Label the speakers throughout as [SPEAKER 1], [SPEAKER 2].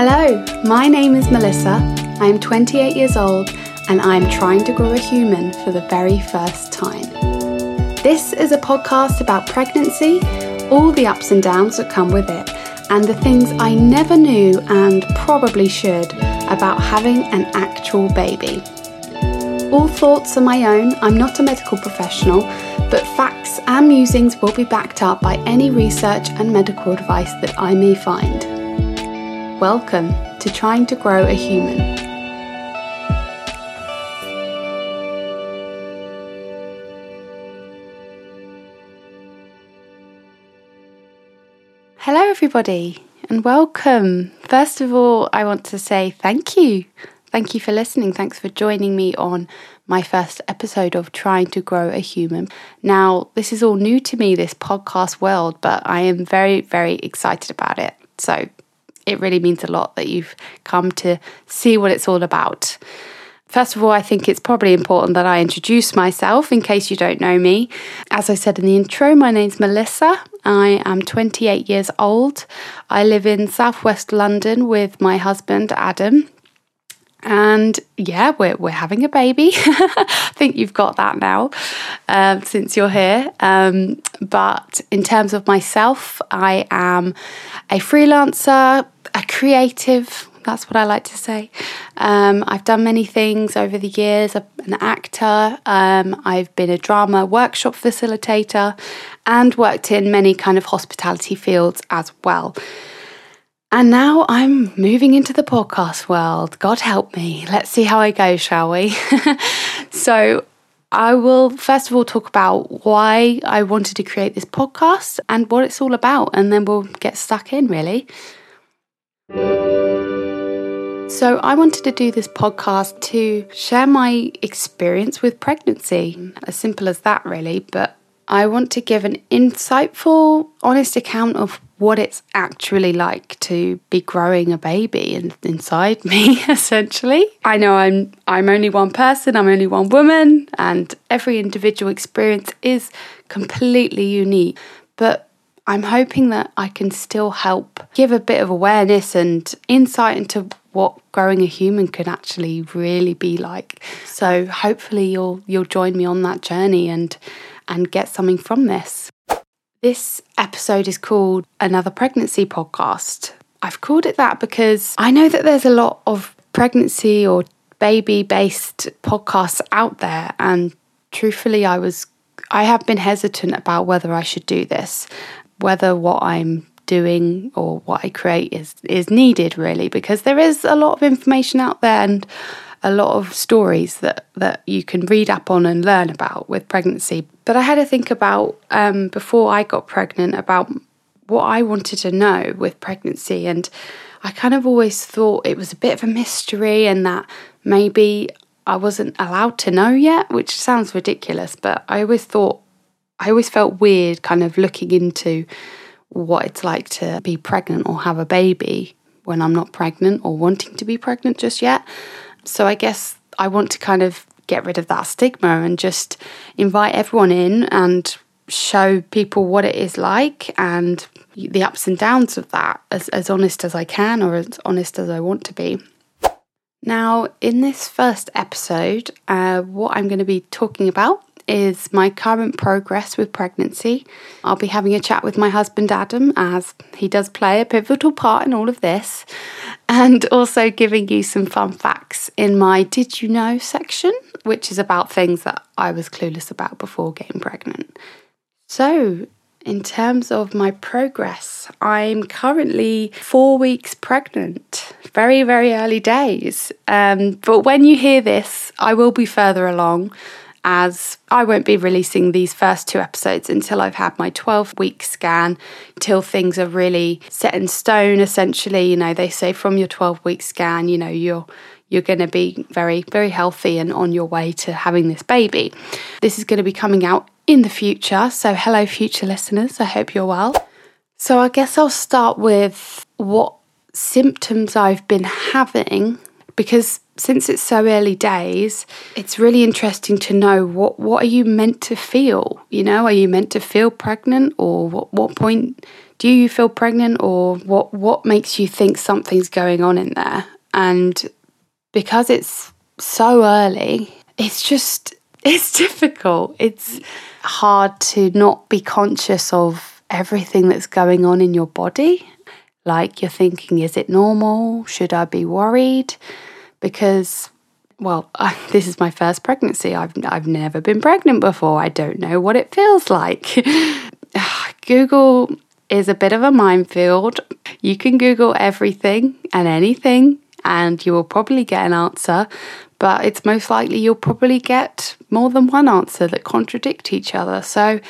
[SPEAKER 1] Hello, my name is Melissa. I am 28 years old and I am trying to grow a human for the very first time. This is a podcast about pregnancy, all the ups and downs that come with it, and the things I never knew and probably should about having an actual baby. All thoughts are my own, I'm not a medical professional, but facts and musings will be backed up by any research and medical advice that I may find. Welcome to Trying to Grow a Human. Hello, everybody, and welcome. First of all, I want to say thank you. Thank you for listening. Thanks for joining me on my first episode of Trying to Grow a Human. Now, this is all new to me, this podcast world, but I am very, very excited about it. So, it really means a lot that you've come to see what it's all about. First of all, I think it's probably important that I introduce myself in case you don't know me. As I said in the intro, my name's Melissa. I am 28 years old. I live in southwest London with my husband, Adam. And yeah, we're, we're having a baby. I think you've got that now um, since you're here. Um, but in terms of myself, I am a freelancer, a creative. That's what I like to say. Um, I've done many things over the years. I'm an actor. Um, I've been a drama workshop facilitator and worked in many kind of hospitality fields as well. And now I'm moving into the podcast world. God help me. Let's see how I go, shall we? so, I will first of all talk about why I wanted to create this podcast and what it's all about, and then we'll get stuck in really. So, I wanted to do this podcast to share my experience with pregnancy. As simple as that, really. But I want to give an insightful, honest account of what it's actually like to be growing a baby in, inside me essentially. I know i'm i'm only one person i'm only one woman and every individual experience is completely unique. But i'm hoping that i can still help give a bit of awareness and insight into what growing a human can actually really be like. So hopefully you'll you'll join me on that journey and and get something from this this episode is called Another Pregnancy Podcast. I've called it that because I know that there's a lot of pregnancy or baby based podcasts out there. And truthfully, I was, I have been hesitant about whether I should do this, whether what I'm doing or what I create is, is needed really, because there is a lot of information out there and a lot of stories that, that you can read up on and learn about with pregnancy. But I had to think about um, before I got pregnant about what I wanted to know with pregnancy. And I kind of always thought it was a bit of a mystery and that maybe I wasn't allowed to know yet, which sounds ridiculous, but I always thought, I always felt weird kind of looking into what it's like to be pregnant or have a baby when I'm not pregnant or wanting to be pregnant just yet. So I guess I want to kind of get rid of that stigma and just invite everyone in and show people what it is like and the ups and downs of that as, as honest as I can or as honest as I want to be. Now, in this first episode, uh, what I'm going to be talking about is my current progress with pregnancy. I'll be having a chat with my husband Adam, as he does play a pivotal part in all of this, and also giving you some fun facts in my Did You Know section, which is about things that I was clueless about before getting pregnant. So, in terms of my progress, I'm currently four weeks pregnant. Very, very early days. Um, but when you hear this, I will be further along as I won't be releasing these first two episodes until I've had my 12 week scan, till things are really set in stone essentially. You know, they say from your 12 week scan, you know, you're you're going to be very very healthy and on your way to having this baby. This is going to be coming out in the future. So hello future listeners, I hope you're well. So I guess I'll start with what symptoms I've been having because since it's so early days, it's really interesting to know what what are you meant to feel? You know, are you meant to feel pregnant or what what point do you feel pregnant or what what makes you think something's going on in there? And because it's so early, it's just it's difficult. It's hard to not be conscious of everything that's going on in your body. Like you're thinking, is it normal? Should I be worried? Because, well, I, this is my first pregnancy. I've, I've never been pregnant before. I don't know what it feels like. Google is a bit of a minefield. You can Google everything and anything, and you will probably get an answer but it's most likely you'll probably get more than one answer that contradict each other. So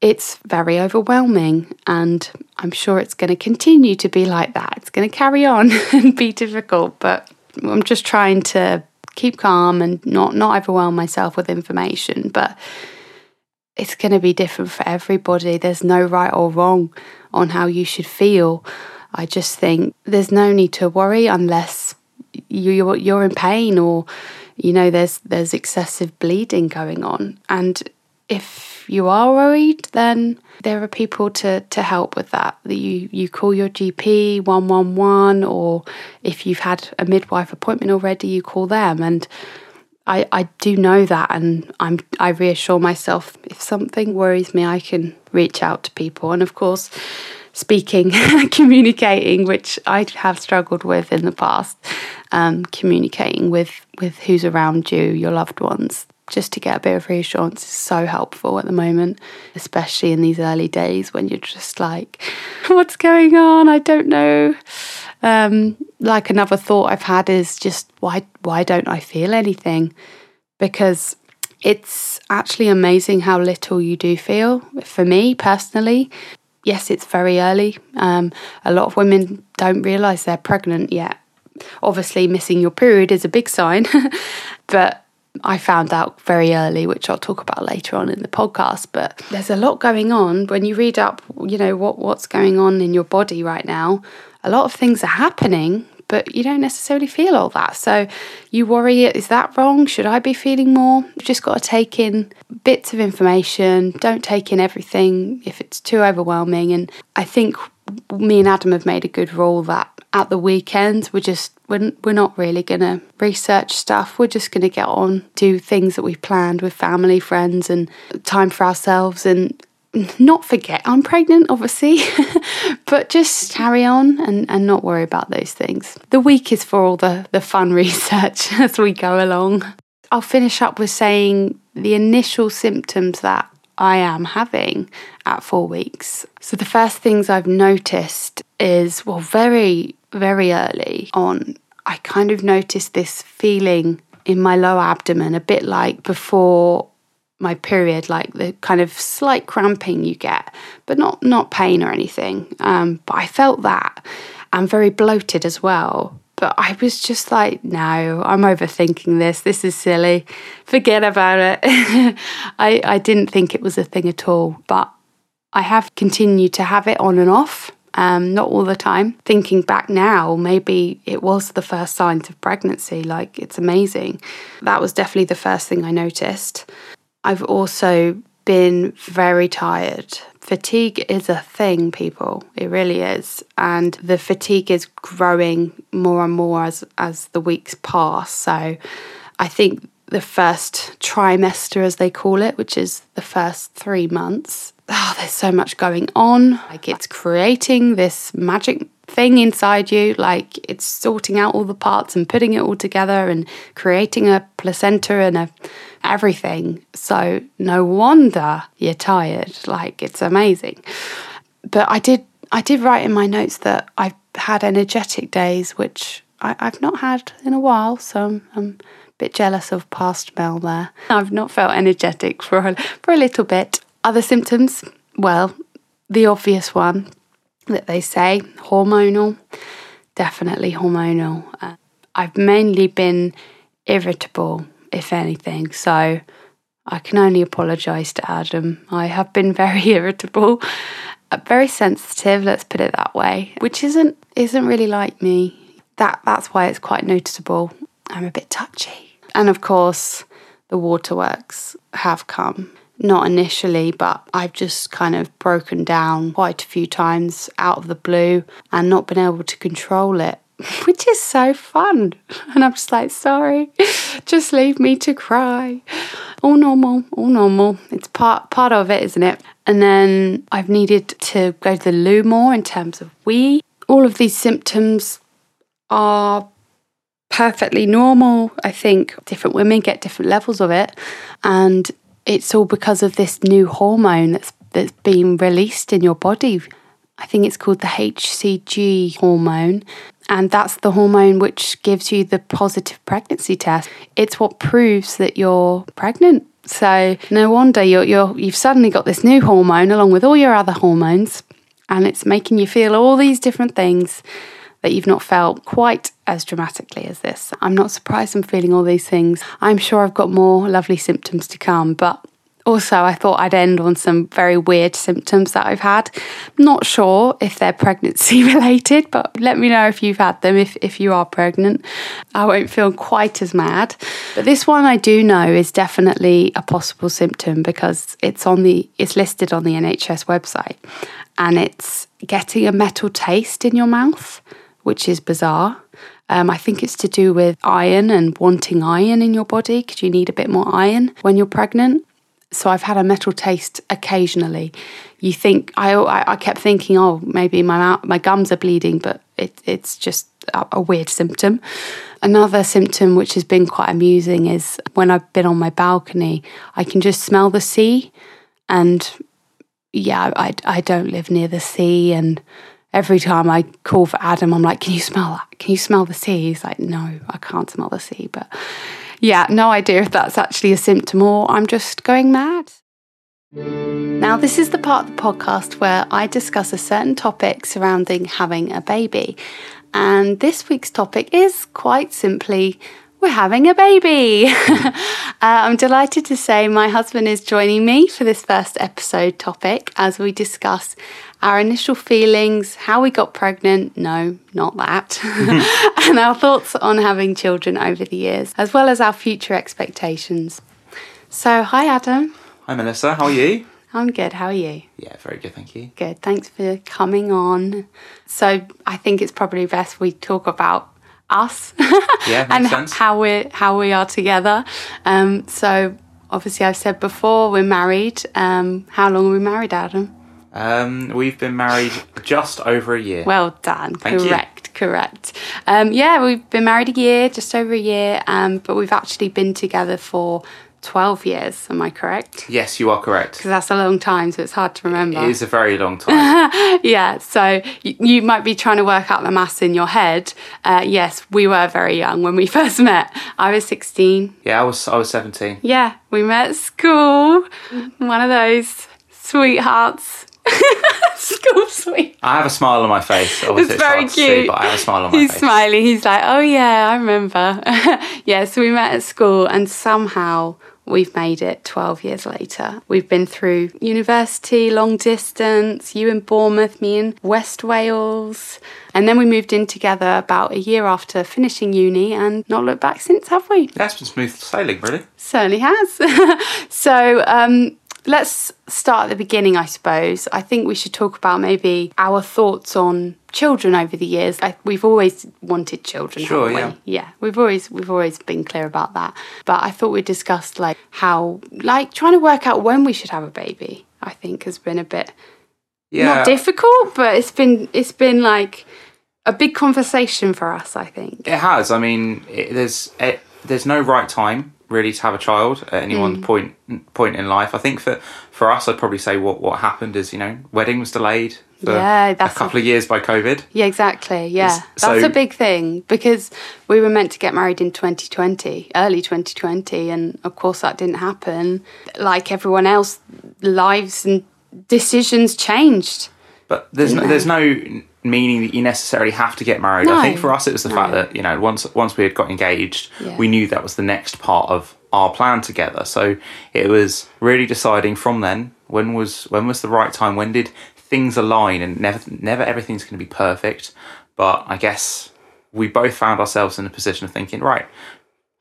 [SPEAKER 1] it's very overwhelming, and I'm sure it's going to continue to be like that. It's going to carry on and be difficult, but I'm just trying to keep calm and not not overwhelm myself with information, but it's going to be different for everybody. There's no right or wrong on how you should feel. I just think there's no need to worry unless you're you're in pain or you know there's there's excessive bleeding going on and if you are worried then there are people to to help with that. You you call your GP 111 or if you've had a midwife appointment already you call them. And I, I do know that and I'm I reassure myself if something worries me I can reach out to people. And of course speaking, communicating, which I have struggled with in the past. Um, communicating with with who's around you, your loved ones, just to get a bit of reassurance is so helpful at the moment, especially in these early days when you're just like, what's going on? I don't know. Um, like another thought I've had is just why why don't I feel anything? Because it's actually amazing how little you do feel. For me personally, yes, it's very early. Um, a lot of women don't realise they're pregnant yet. Obviously, missing your period is a big sign, but I found out very early, which I'll talk about later on in the podcast. But there's a lot going on when you read up, you know, what, what's going on in your body right now. A lot of things are happening, but you don't necessarily feel all that. So you worry, is that wrong? Should I be feeling more? You've just got to take in bits of information. Don't take in everything if it's too overwhelming. And I think me and Adam have made a good rule that at the weekends we're just we're, we're not really to research stuff we're just to get on do things that we've planned with family friends and time for ourselves and not forget I'm pregnant, obviously, but just carry on and, and not worry about those things. The week is for all the, the fun research as we go along. I'll finish up with saying the initial symptoms that I am having at four weeks. So, the first things I've noticed is, well, very, very early on, I kind of noticed this feeling in my lower abdomen, a bit like before my period, like the kind of slight cramping you get, but not not pain or anything. Um, but I felt that. I'm very bloated as well. But I was just like, no, I'm overthinking this. This is silly. Forget about it. I, I didn't think it was a thing at all. But I have continued to have it on and off. Um, not all the time. Thinking back now, maybe it was the first signs of pregnancy. Like, it's amazing. That was definitely the first thing I noticed. I've also been very tired. Fatigue is a thing, people. It really is. And the fatigue is growing more and more as, as the weeks pass. So I think the first trimester, as they call it, which is the first three months, oh, there's so much going on. Like it's creating this magic thing inside you, like it's sorting out all the parts and putting it all together and creating a placenta and a everything. So no wonder you're tired. Like it's amazing. But I did I did write in my notes that I've had energetic days, which I, have not had in a while. So I'm, I'm, a bit jealous of past Mel there. I've not felt energetic for a, for a little bit. Other symptoms, well, the obvious one that they say hormonal, definitely hormonal. Uh, I've mainly been irritable if anything. So I can only apologise to Adam. I have been very irritable, uh, very sensitive. Let's put it that way, which isn't isn't really like me. that that's why it's quite noticeable. I'm a bit touchy. And of course, the waterworks have come. Not initially, but I've just kind of broken down quite a few times out of the blue and not been able to control it, which is so fun. And I'm just like, sorry, just leave me to cry. All normal, all normal. It's part part of it, isn't it? And then I've needed to go to the loo more in terms of wee. All of these symptoms are perfectly normal. I think different women get different levels of it. And it's all because of this new hormone that's that's being released in your body. I think it's called the HCG hormone. And that's the hormone which gives you the positive pregnancy test. It's what proves that you're pregnant. So no wonder you're, you're you've suddenly got this new hormone along with all your other hormones, and it's making you feel all these different things that you've not felt quite as dramatically as this. I'm not surprised I'm feeling all these things. I'm sure I've got more lovely symptoms to come, but also, I thought I'd end on some very weird symptoms that I've had. Not sure if they're pregnancy related, but let me know if you've had them if, if you are pregnant. I won't feel quite as mad. But this one I do know is definitely a possible symptom because it's on the it's listed on the NHS website and it's getting a metal taste in your mouth which is bizarre. Um, I think it's to do with iron and wanting iron in your body because you need a bit more iron when you're pregnant. So I've had a metal taste occasionally. You think I I, I kept thinking, oh, maybe my my gums are bleeding, but it, it's just a, a weird symptom. Another symptom which has been quite amusing is when I've been on my balcony, I can just smell the sea, and yeah, I I don't live near the sea and every time I call for Adam, I'm like, Can you smell that? Can you smell the sea? He's like, No, I can't smell the sea. But yeah, no idea if that's actually a symptom or I'm just going mad. Now, this is the part of the podcast where I discuss a certain topic surrounding having a baby. And this week's topic is quite simply we're having a baby. uh, I'm delighted to say my husband is joining me for this first episode topic as we discuss our initial feelings, how we got pregnant, no, not that, and our thoughts on having children over the years, as well as our future expectations. So, hi Adam.
[SPEAKER 2] Hi Melissa, how are you?
[SPEAKER 1] I'm good. How are you?
[SPEAKER 2] Yeah, very good, thank you.
[SPEAKER 1] Good. Thanks for coming on. So, I think it's probably best we talk about us
[SPEAKER 2] yeah,
[SPEAKER 1] and
[SPEAKER 2] sense.
[SPEAKER 1] how we how we are together. Um, so obviously, I've said before we're married. Um, how long are we married, Adam?
[SPEAKER 2] Um, we've been married just over a year.
[SPEAKER 1] Well done.
[SPEAKER 2] Thank
[SPEAKER 1] correct. You. Correct. Um, yeah, we've been married a year, just over a year, um, but we've actually been together for 12 years. Am I correct?
[SPEAKER 2] Yes, you are correct.
[SPEAKER 1] Because that's a long time, so it's hard to remember.
[SPEAKER 2] It is a very long time.
[SPEAKER 1] yeah, so you, you, might be trying to work out the maths in your head. Uh, yes, we were very young when we first met. I was 16.
[SPEAKER 2] Yeah, I was I was 17.
[SPEAKER 1] Yeah, we met at school. One of those sweethearts. School sweet.
[SPEAKER 2] I have a smile on my face. Obviously,
[SPEAKER 1] it's very
[SPEAKER 2] it's
[SPEAKER 1] cute.
[SPEAKER 2] See, but I have a smile on my
[SPEAKER 1] He's
[SPEAKER 2] face.
[SPEAKER 1] smiling. He's like, "Oh yeah, I remember." yeah, so we met at school, and somehow we've made it 12 years later. We've been through university, long distance, you in Bournemouth, me in West Wales. And then we moved in together about a year after finishing uni and not looked back since, have we?
[SPEAKER 2] Yeah, it's been smooth sailing, really.
[SPEAKER 1] Certainly has. so, um, let's start at the beginning, I suppose. I think we should talk about maybe our thoughts on children over the years. I, we've always wanted children,
[SPEAKER 2] sure,
[SPEAKER 1] haven't
[SPEAKER 2] we?
[SPEAKER 1] Yeah. yeah, we've always we've always been clear about that. But I thought we discussed like how like trying to work out when we should have a baby. I think has been a bit
[SPEAKER 2] yeah.
[SPEAKER 1] not difficult, but it's been it's been like a big conversation for us. I think
[SPEAKER 2] it has. I mean, it, there's it, there's no right time really to have a child at any one
[SPEAKER 1] Mm.
[SPEAKER 2] point point in life. I think for for us, I'd probably say what what happened is you know wedding was delayed for
[SPEAKER 1] Yeah,
[SPEAKER 2] a
[SPEAKER 1] that's
[SPEAKER 2] couple of years by COVID.
[SPEAKER 1] Yeah, exactly. Yeah.
[SPEAKER 2] It's-
[SPEAKER 1] That's
[SPEAKER 2] so-
[SPEAKER 1] a big thing because we were meant to get married in 2020, early 2020, and of course that didn't happen. Like everyone else, lives and decisions changed.
[SPEAKER 2] But there's no, there's no meaning that you necessarily have to get married.
[SPEAKER 1] No.
[SPEAKER 2] I think for us it was the fact that you know once once we had got engaged,
[SPEAKER 1] Yeah.
[SPEAKER 2] we knew that was the next part of our plan together. So it was really deciding from then when was when was the right time. When did things align? And never never everything's going to be perfect. But I guess we both found ourselves in a position of thinking, right,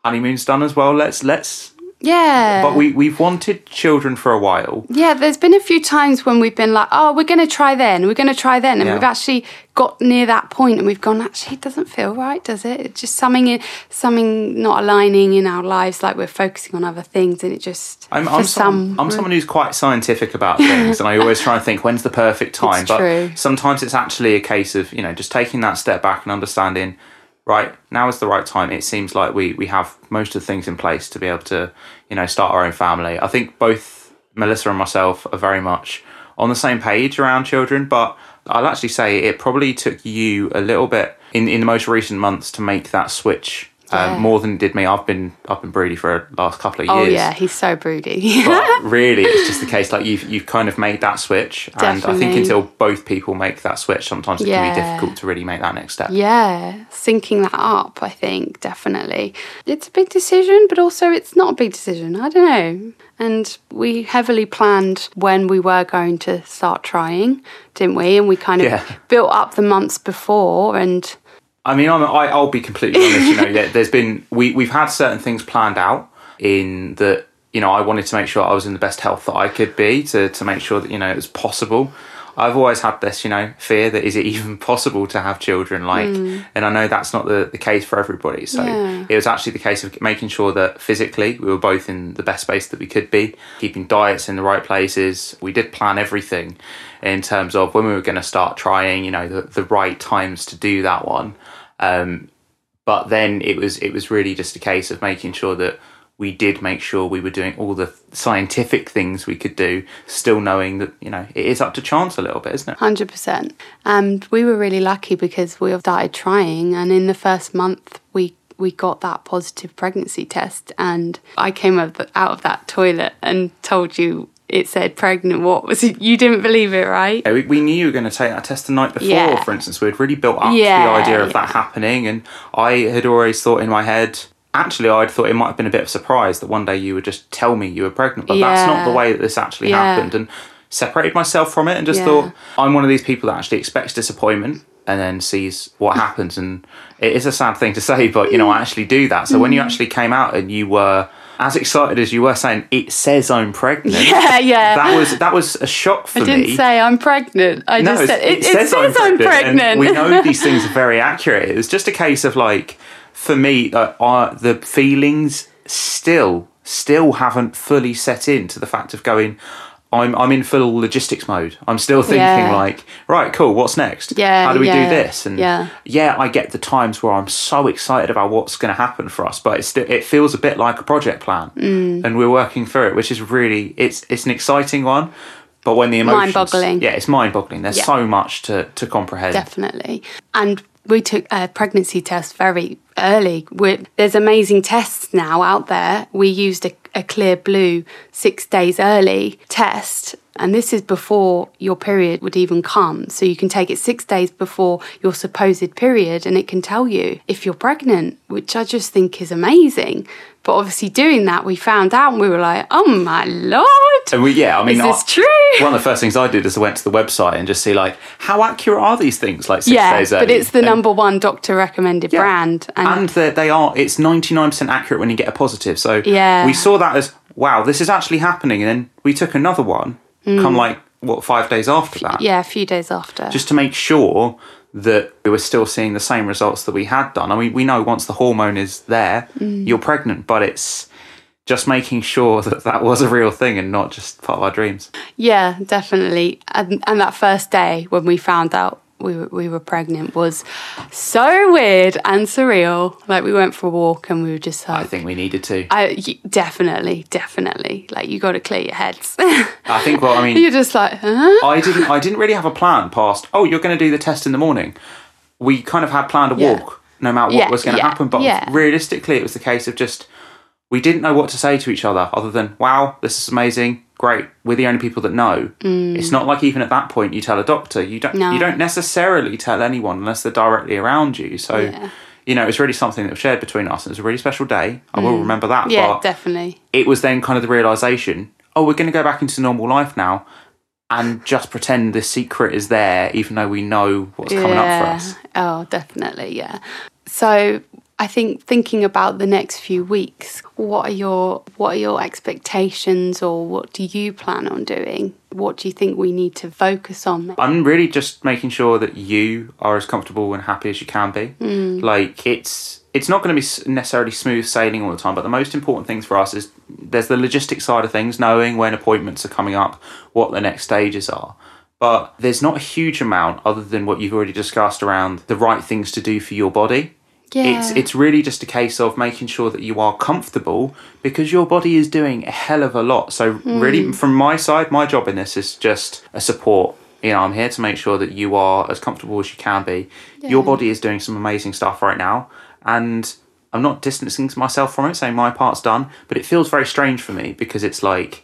[SPEAKER 2] honeymoon's done as well. Let's let's.
[SPEAKER 1] Yeah.
[SPEAKER 2] But we we've wanted children for a while.
[SPEAKER 1] Yeah, there's been a few times when we've been like, oh, we're going to try then, we're going to try then. And
[SPEAKER 2] Yeah.
[SPEAKER 1] we've actually got near that point and we've gone, actually, it doesn't feel right, does it? It's just something, in, something not aligning in our lives, like we're focusing on other things and it just,
[SPEAKER 2] I'm, I'm,
[SPEAKER 1] some,
[SPEAKER 2] some, I'm someone who's quite scientific about things, and I always try and think when's the perfect time. but
[SPEAKER 1] true.
[SPEAKER 2] sometimes it's actually a case of you know just taking that step back and understanding. Right now is the right time. It seems like we we have most of the things in place to be able to you know start our own family. I think both Melissa and myself are very much on the same page around children, but I'll actually say it probably took you a little bit in in the most recent months to make that switch.
[SPEAKER 1] Yeah.
[SPEAKER 2] Um, more than did me. I've been I've been broody for the last couple of years.
[SPEAKER 1] oh,
[SPEAKER 2] years
[SPEAKER 1] yeah, he's so broody.
[SPEAKER 2] but really it's just the case like you've you've kind of made that switch and i think until both people make that switch sometimes it can be difficult to really make that next step
[SPEAKER 1] Yeah, syncing that up, I think, definitely. It's a big decision, but also it's not a big decision. I don't know. And we heavily planned when we were going to start trying, didn't we? And we kind of
[SPEAKER 2] Yeah.
[SPEAKER 1] built up the months before and
[SPEAKER 2] i mean I'm, I, i'll be completely honest you know there- there's been we, we've had certain things planned out in that you know i wanted to make sure i was in the best health that i could be to, to make sure that you know it was possible I've always had this, you know, fear that is it even possible to have children? Like, and I know that's not the, the case for everybody. So
[SPEAKER 1] Yeah.
[SPEAKER 2] it was actually the case of making sure that physically we were both in the best space that we could be, keeping diets in the right places. We did plan everything in terms of when we were going to start trying, you know, the, the right times to do that one. Um, but then it was it was really just a case of making sure that we did make sure we were doing all the scientific things we could do, still knowing that you know it is up to chance a little bit, isn't it?
[SPEAKER 1] Hundred percent. And we were really lucky because we all started trying, and in the first month we we got that positive pregnancy test, and I came out of- out of that toilet and told you it said pregnant. What was it? You didn't believe it, right?
[SPEAKER 2] Yeah, we, we knew you were going to take that test the night before,
[SPEAKER 1] Yeah.
[SPEAKER 2] for instance. We had really built up
[SPEAKER 1] Yeah,
[SPEAKER 2] the idea of that happening, and I had always thought in my head. Actually, I'd thought it might have been a bit of a surprise that one day you would just tell me you were pregnant, but that's not the way that this actually
[SPEAKER 1] Yeah.
[SPEAKER 2] happened. And separated myself from it and just
[SPEAKER 1] Yeah.
[SPEAKER 2] thought I'm one of these people that actually expects disappointment and then sees what happens. And it is a sad thing to say, but you know, I actually do that. So when
[SPEAKER 1] Mm.
[SPEAKER 2] you actually came out and you were as excited as you were saying, it says I'm pregnant.
[SPEAKER 1] Yeah, yeah.
[SPEAKER 2] That was that was a shock for me.
[SPEAKER 1] I didn't
[SPEAKER 2] me.
[SPEAKER 1] say I'm pregnant. I
[SPEAKER 2] No,
[SPEAKER 1] just said it, it says, I'm pregnant.
[SPEAKER 2] and we know these things are very accurate. It was just a case of like, for me, uh, uh, the feelings still, still haven't fully set in to the fact of going. I'm I'm in full logistics mode. I'm still thinking
[SPEAKER 1] Yeah.
[SPEAKER 2] like, right, cool. What's next?
[SPEAKER 1] Yeah,
[SPEAKER 2] How do we
[SPEAKER 1] yeah,
[SPEAKER 2] do this? And
[SPEAKER 1] yeah.
[SPEAKER 2] yeah, I get the times where I'm so excited about what's going to happen for us, but it's still, it feels a bit like a project plan,
[SPEAKER 1] Mm.
[SPEAKER 2] and we're working through it, which is really it's it's an exciting one. But when the emotions,
[SPEAKER 1] Mind-boggling.
[SPEAKER 2] yeah, it's mind-boggling. There's
[SPEAKER 1] Yeah.
[SPEAKER 2] so much to to comprehend.
[SPEAKER 1] Definitely. And we took a pregnancy test very early. we there's amazing tests now out there. We used a, a Clearblue six days early test. And this is before your period would even come. So you can take it six days before your supposed period and it can tell you if you're pregnant, which I just think is amazing. But obviously, doing that, we found out and we were like, oh my lord.
[SPEAKER 2] And we, yeah, I mean,
[SPEAKER 1] Is this
[SPEAKER 2] I-
[SPEAKER 1] true?
[SPEAKER 2] One of the first things I did is I went to the website and just see like how accurate are these things, like six
[SPEAKER 1] yeah,
[SPEAKER 2] days early.
[SPEAKER 1] but it's the
[SPEAKER 2] And-
[SPEAKER 1] number one doctor recommended
[SPEAKER 2] Yeah.
[SPEAKER 1] brand.
[SPEAKER 2] and they they are. It's ninety nine percent accurate when you get a positive. So
[SPEAKER 1] Yeah.
[SPEAKER 2] we saw that as wow, this is actually happening. And then we took another one, come like what five days after that,
[SPEAKER 1] Mm. Yeah, a few days after.
[SPEAKER 2] just to make sure that we were still seeing the same results that we had done. I mean, we know once the hormone is there,
[SPEAKER 1] Mm.
[SPEAKER 2] you're pregnant, but it's just making sure that that was a real thing and not just part of our dreams.
[SPEAKER 1] yeah, definitely. And, and that first day when we found out we were, we were pregnant was so weird and surreal. Like we went for a walk and we were just like, I
[SPEAKER 2] think we needed to.
[SPEAKER 1] I definitely, definitely. Like you got to clear your heads.
[SPEAKER 2] I think. Well, I mean,
[SPEAKER 1] You're just like, huh?
[SPEAKER 2] I didn't. I didn't really have a plan past. Oh, you're going to do the test in the morning. We kind of had planned a
[SPEAKER 1] Yeah.
[SPEAKER 2] walk, no matter what
[SPEAKER 1] Yeah,
[SPEAKER 2] was going to
[SPEAKER 1] yeah,
[SPEAKER 2] happen. But realistically, it was the case of just we didn't know what to say to each other, other than "Wow, this is amazing, great." We're the only people that know. It's not like even at that point you tell a doctor. You don't.
[SPEAKER 1] Mm. No.
[SPEAKER 2] You don't necessarily tell anyone unless they're directly around you. So.
[SPEAKER 1] Yeah.
[SPEAKER 2] You know, it's really something that was shared between us. It was a really special day. I will remember that.
[SPEAKER 1] Mm. Yeah,
[SPEAKER 2] but
[SPEAKER 1] definitely.
[SPEAKER 2] it was then kind of the realization oh we're going to go back into normal life now and just pretend this secret is there even though we know what's coming up for us
[SPEAKER 1] Oh, definitely, yeah. So I think thinking about the next few weeks, what are your what are your expectations or what do you plan on doing? What do you think we need to focus on?
[SPEAKER 2] I'm really just making sure that you are as comfortable and happy as you can be.
[SPEAKER 1] Mm.
[SPEAKER 2] Like it's it's not going to be necessarily smooth sailing all the time, but the most important things for us is there's the logistic side of things, knowing when appointments are coming up, what the next stages are. But there's not a huge amount other than what you've already discussed around the right things to do for your body.
[SPEAKER 1] Yeah.
[SPEAKER 2] It's it's really just a case of making sure that you are comfortable because your body is doing a hell of a lot. So really hmm. from my side, my job in this is just a support. You know, I'm here to make sure that you are as comfortable as you can be. Your body is doing some amazing stuff right now and I'm not distancing myself from it, saying my part's done, but it feels very strange for me because it's like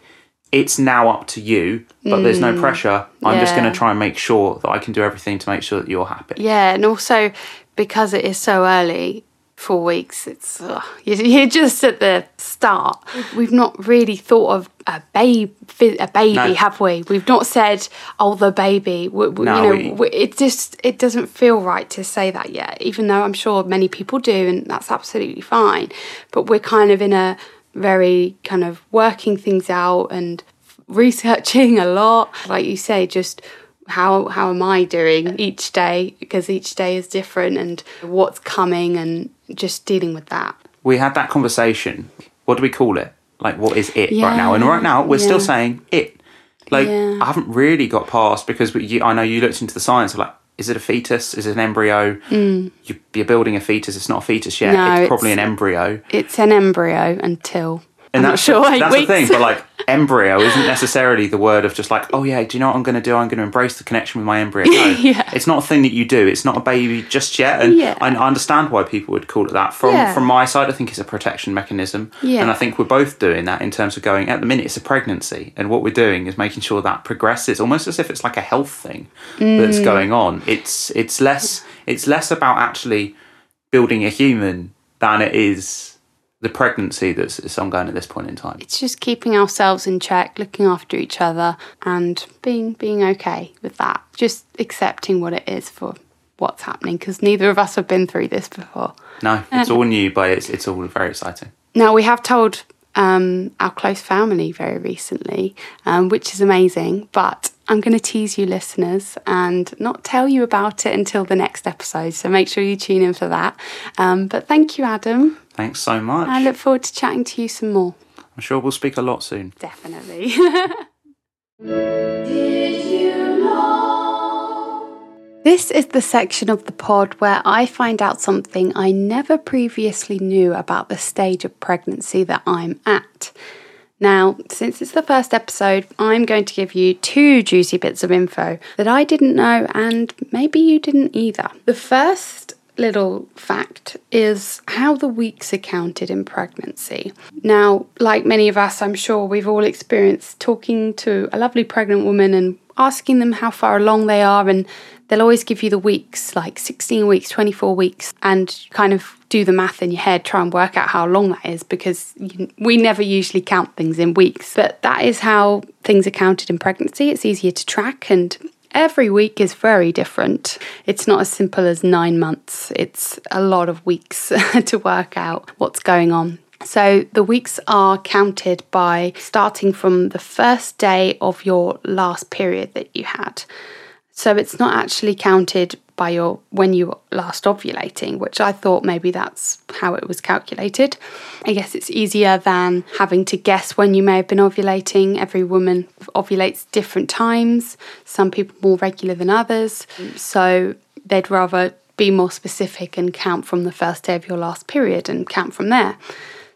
[SPEAKER 2] it's now up to you, but there's no hmm. pressure. I'm just going to try and make sure that I can do everything to make sure that you're happy.
[SPEAKER 1] Yeah, and also because it is so early, four weeks, it's ugh, you- you're just at the start. We've not really thought of a baby, a baby,
[SPEAKER 2] No.
[SPEAKER 1] have we? We've not said, "Oh, the baby." We, we-
[SPEAKER 2] No,
[SPEAKER 1] you know,
[SPEAKER 2] we-
[SPEAKER 1] we, it just it doesn't feel right to say that yet, even though I'm sure many people do, and that's absolutely fine. But we're kind of in a very kind of working things out and researching a lot. Like you say, just how how am I doing each day because each day is different and what's coming and just dealing with that.
[SPEAKER 2] we had that conversation. What do we call it? Like, what is it right now? And right now, we're
[SPEAKER 1] yeah.
[SPEAKER 2] still saying it. Like,
[SPEAKER 1] Yeah.
[SPEAKER 2] I haven't really got past because we, you, I know you looked into the science of like, is it a fetus? Is it an embryo? You, you're building a fetus. It's not a fetus yet.
[SPEAKER 1] Mm. No,
[SPEAKER 2] it's probably an embryo.
[SPEAKER 1] It's an embryo until
[SPEAKER 2] And
[SPEAKER 1] I'm
[SPEAKER 2] that's
[SPEAKER 1] sure
[SPEAKER 2] the, that's
[SPEAKER 1] weeks.
[SPEAKER 2] the thing. But like, embryo isn't necessarily the word of just like, oh yeah, do you know what I'm going to do? I'm going to embrace the connection with my embryo. No,
[SPEAKER 1] Yeah.
[SPEAKER 2] it's not a thing that you do. It's not a baby just yet. And
[SPEAKER 1] Yeah.
[SPEAKER 2] I, I understand why people would call it that. From
[SPEAKER 1] Yeah.
[SPEAKER 2] from my side, I think it's a protection mechanism.
[SPEAKER 1] Yeah.
[SPEAKER 2] And I think we're both doing that in terms of going. At the minute, it's a pregnancy, and what we're doing is making sure that progresses, almost as if it's like a health thing that's
[SPEAKER 1] Mm.
[SPEAKER 2] going on. It's it's less it's less about actually building a human than it is the pregnancy that's, that's ongoing at this point in time.
[SPEAKER 1] it's just keeping ourselves in check, looking after each other, and being being okay with that. Just accepting what it is for what's happening because neither of us have been through this before.
[SPEAKER 2] No, it's all new, but it's it's all very exciting.
[SPEAKER 1] Now we have told um, our close family very recently, um, which is amazing. But I'm going to tease you, listeners, and not tell you about it until the next episode. So make sure you tune in for that. Um, but thank you, Adam.
[SPEAKER 2] Thanks so much.
[SPEAKER 1] I look forward to chatting to you some more.
[SPEAKER 2] I'm sure we'll speak a lot soon.
[SPEAKER 1] Definitely. This is the section of the pod where I find out something I never previously knew about the stage of pregnancy that I'm at. Now, since it's the first episode, I'm going to give you two juicy bits of info that I didn't know and maybe you didn't either. The first little fact is how the weeks are counted in pregnancy. Now, like many of us, I'm sure we've all experienced talking to a lovely pregnant woman and asking them how far along they are and they'll always give you the weeks like 16 weeks 24 weeks and kind of do the math in your head try and work out how long that is because we never usually count things in weeks but that is how things are counted in pregnancy it's easier to track and every week is very different. It's not as simple as nine months. It's a lot of weeks to work out what's going on. So the weeks are counted by starting from the first day of your last period that you had. So it's not actually counted by your when you were last ovulating, which I thought maybe that's how it was calculated. I guess it's easier than having to guess when you may have been ovulating. Every woman ovulates different times, some people more regular than others. So they'd rather be more specific and count from the first day of your last period and count from there.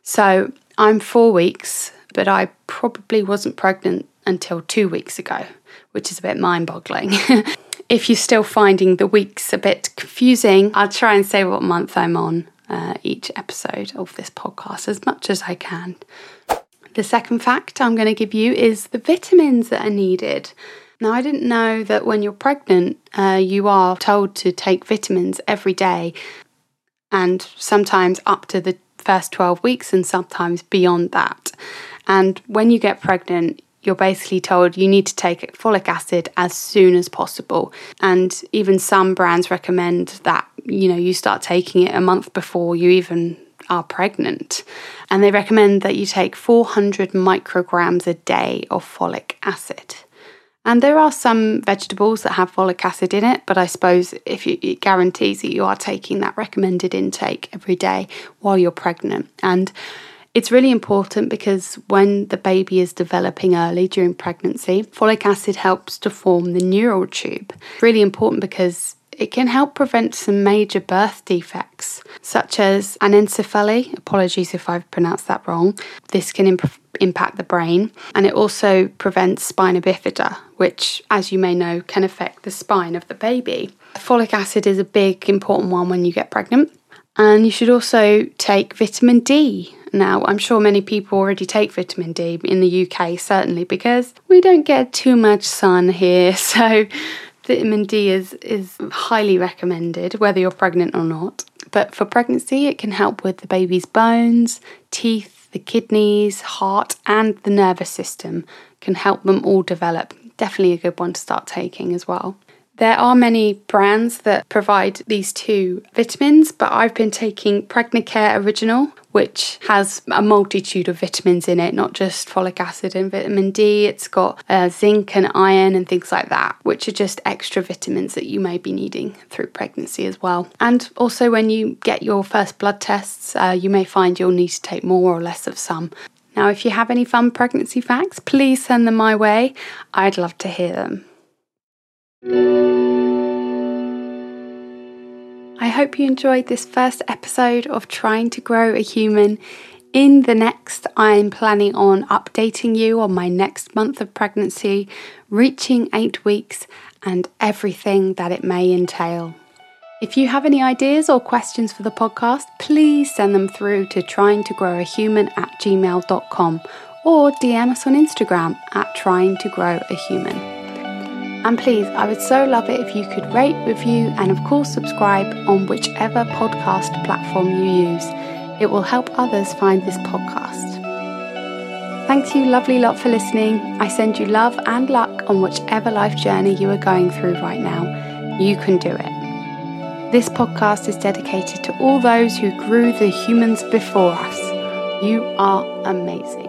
[SPEAKER 1] So I'm four weeks, but I probably wasn't pregnant until two weeks ago, which is a bit mind boggling. if you're still finding the weeks a bit confusing, I'll try and say what month I'm on uh, each episode of this podcast as much as I can. The second fact I'm going to give you is the vitamins that are needed. Now, I didn't know that when you're pregnant, uh, you are told to take vitamins every day and sometimes up to the first 12 weeks and sometimes beyond that. And when you get pregnant, you're basically told you need to take folic acid as soon as possible. And even some brands recommend that you know, you start taking it a month before you even are pregnant. And they recommend that you take 400 micrograms a day of folic acid. And there are some vegetables that have folic acid in it, but I suppose if you, it guarantees that you are taking that recommended intake every day while you're pregnant. And it's really important because when the baby is developing early during pregnancy, folic acid helps to form the neural tube. Really important because it can help prevent some major birth defects, such as anencephaly. Apologies if I've pronounced that wrong. This can imp- impact the brain, and it also prevents spina bifida, which, as you may know, can affect the spine of the baby. Folic acid is a big, important one when you get pregnant. And you should also take vitamin D. Now, I'm sure many people already take vitamin D in the UK, certainly, because we don't get too much sun here. So, vitamin D is, is highly recommended, whether you're pregnant or not. But for pregnancy, it can help with the baby's bones, teeth, the kidneys, heart, and the nervous system, can help them all develop. Definitely a good one to start taking as well. There are many brands that provide these two vitamins, but I've been taking Pregnacare Original, which has a multitude of vitamins in it, not just folic acid and vitamin D. It's got uh, zinc and iron and things like that, which are just extra vitamins that you may be needing through pregnancy as well. And also, when you get your first blood tests, uh, you may find you'll need to take more or less of some. Now, if you have any fun pregnancy facts, please send them my way. I'd love to hear them. I hope you enjoyed this first episode of Trying to Grow a Human. In the next, I'm planning on updating you on my next month of pregnancy, reaching eight weeks, and everything that it may entail. If you have any ideas or questions for the podcast, please send them through to tryingtogrowAhuman at gmail.com or DM us on Instagram at trying to grow a human. And please, I would so love it if you could rate, review, and of course, subscribe on whichever podcast platform you use. It will help others find this podcast. Thanks you, lovely lot, for listening. I send you love and luck on whichever life journey you are going through right now. You can do it. This podcast is dedicated to all those who grew the humans before us. You are amazing.